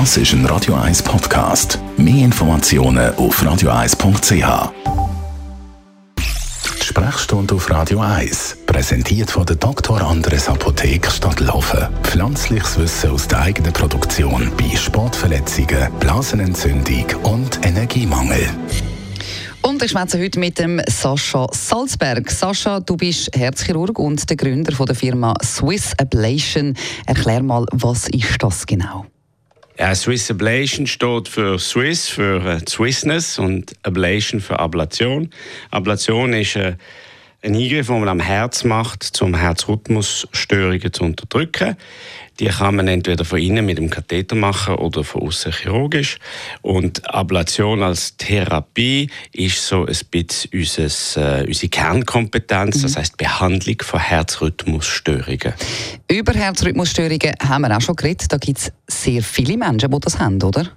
Das ist ein Radio 1 Podcast. Mehr Informationen auf radio1.ch. Die Sprechstunde auf Radio 1, präsentiert von der Dr. Andres Apotheke Stadtlaufen. Pflanzliches Wissen aus der eigenen Produktion bei Sportverletzungen, Blasenentzündung und Energiemangel. Und ich schwätze heute mit dem Sascha Salzberg. Sascha, du bist Herzchirurg und der Gründer von der Firma Swiss Ablation. Erklär mal, was ist das genau? Ja, Swiss Ablation steht für Swiss, für äh, Swissness und Ablation für Ablation. Ablation ist äh, ein Eingriff, den man am Herz macht, um Herzrhythmusstörungen zu unterdrücken. Die kann man entweder von innen mit dem Katheter machen oder von außen chirurgisch. Und Ablation als Therapie ist so ein bisschen unseres, äh, unsere Kernkompetenz, mhm. das heißt Behandlung von Herzrhythmusstörungen. Über Herzrhythmusstörungen haben wir auch schon geredet. Da gibt es sehr viele Menschen, die das haben, oder?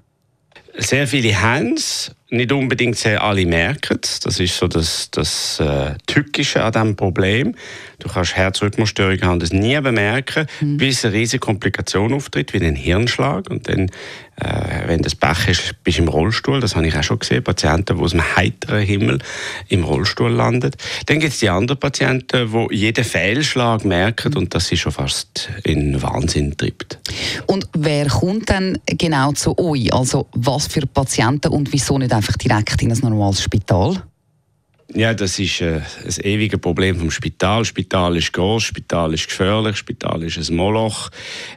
Sehr viele haben es, nicht unbedingt sehr alle merken es. Das ist so das, das äh, Tückische an diesem Problem. Du kannst Herzrhythmusstörungen haben, das nie bemerken, mhm. bis eine riesige Komplikation auftritt, wie ein Hirnschlag. Und dann, äh, wenn das Pech ist, bist du im Rollstuhl. Das habe ich auch schon gesehen. Patienten, die aus dem heiteren Himmel im Rollstuhl landen. Dann gibt es die anderen Patienten, die jeden Fehlschlag merken und das sie schon fast in Wahnsinn treibt. Wer kommt dann genau zu euch? Also was für Patienten und wieso nicht einfach direkt in ein normales Spital? Ja, das ist äh, ein ewiges Problem vom Spital. Spital ist groß, Spital ist gefährlich, Spital ist ein Moloch.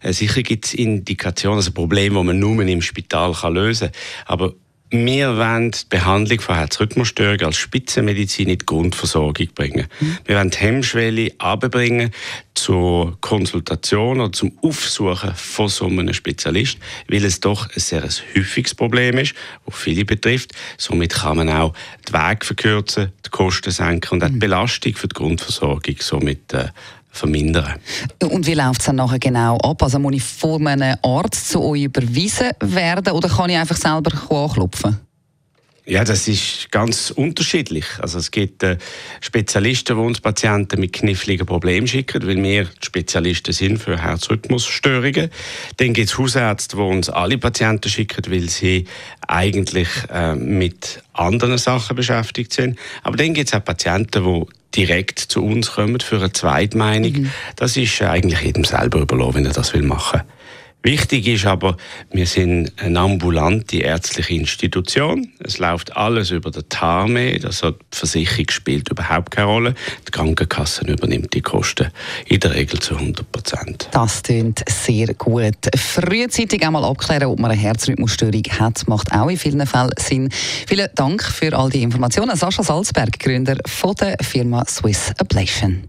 Äh, sicher gibt es Indikationen, also Probleme, die man nur im Spital kann lösen kann. Wir wollen die Behandlung von Herzrhythmusstörungen als Spitzenmedizin in die Grundversorgung bringen. Mhm. Wir wollen die Hemmschwelle abbringen zur Konsultation oder zum Aufsuchen von so einem Spezialist, weil es doch ein sehr häufiges Problem ist, das viele betrifft. Somit kann man auch die Wege verkürzen, die Kosten senken und auch die mhm. Belastung für die Grundversorgung somit äh, vermindern. Und wie läuft es dann nachher genau ab? Also muss ich vor einem Arzt zu euch überwiesen werden oder kann ich einfach selber anklopfen? Ja, das ist ganz unterschiedlich. Also es gibt äh, Spezialisten, die uns Patienten mit kniffligen Problemen schicken, weil wir Spezialisten sind für Herzrhythmusstörungen. Dann gibt es Hausärzte, die uns alle Patienten schicken, weil sie eigentlich äh, mit anderen Sachen beschäftigt sind. Aber dann gibt es auch Patienten, die direkt zu uns kommen für eine Zweitmeinung. Mhm. Das ist eigentlich jedem selber überlassen, wenn er das machen will. Wichtig ist aber, wir sind eine ambulante ärztliche Institution. Es läuft alles über den TARME, also die Versicherung spielt überhaupt keine Rolle. Die Krankenkasse übernimmt die Kosten in der Regel zu 100 Prozent. Das klingt sehr gut. Frühzeitig einmal abklären, ob man eine Herzrhythmusstörung hat, macht auch in vielen Fällen Sinn. Vielen Dank für all die Informationen. Sascha Salzberg, Gründer von der Firma Swiss Ablation.